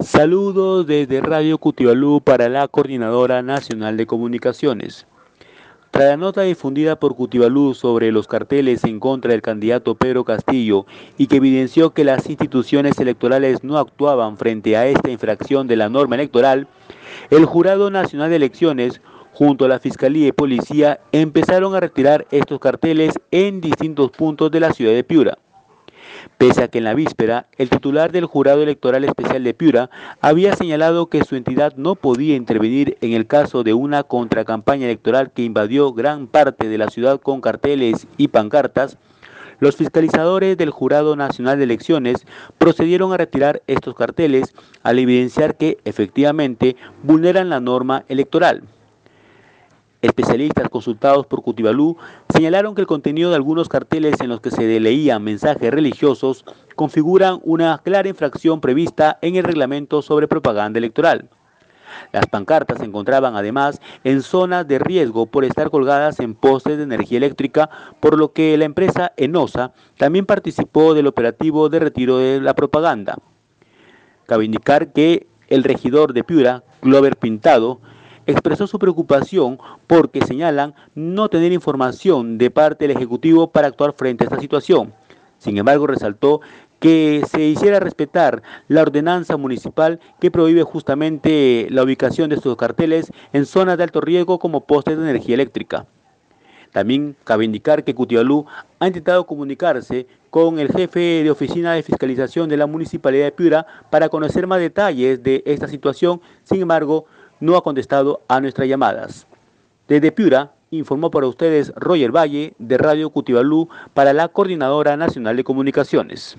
Saludos desde Radio Cutibalú para la Coordinadora Nacional de Comunicaciones. Tras la nota difundida por Cutibalú sobre los carteles en contra del candidato Pedro Castillo y que evidenció que las instituciones electorales no actuaban frente a esta infracción de la norma electoral, el Jurado Nacional de Elecciones, junto a la Fiscalía y Policía, empezaron a retirar estos carteles en distintos puntos de la ciudad de Piura pese a que en la víspera el titular del Jurado Electoral Especial de Piura había señalado que su entidad no podía intervenir en el caso de una contracampaña electoral que invadió gran parte de la ciudad con carteles y pancartas, los fiscalizadores del Jurado Nacional de Elecciones procedieron a retirar estos carteles al evidenciar que efectivamente vulneran la norma electoral. Especialistas consultados por Cutibalú señalaron que el contenido de algunos carteles en los que se leían mensajes religiosos configuran una clara infracción prevista en el reglamento sobre propaganda electoral. Las pancartas se encontraban además en zonas de riesgo por estar colgadas en postes de energía eléctrica, por lo que la empresa Enosa también participó del operativo de retiro de la propaganda. Cabe indicar que el regidor de Piura, Glover Pintado, expresó su preocupación porque señalan no tener información de parte del Ejecutivo para actuar frente a esta situación. Sin embargo, resaltó que se hiciera respetar la ordenanza municipal que prohíbe justamente la ubicación de estos carteles en zonas de alto riesgo como postes de energía eléctrica. También cabe indicar que Cutibalú ha intentado comunicarse con el jefe de oficina de fiscalización de la Municipalidad de Piura para conocer más detalles de esta situación. Sin embargo, no ha contestado a nuestras llamadas. Desde Piura, informó para ustedes Roger Valle de Radio Cutibalú para la Coordinadora Nacional de Comunicaciones.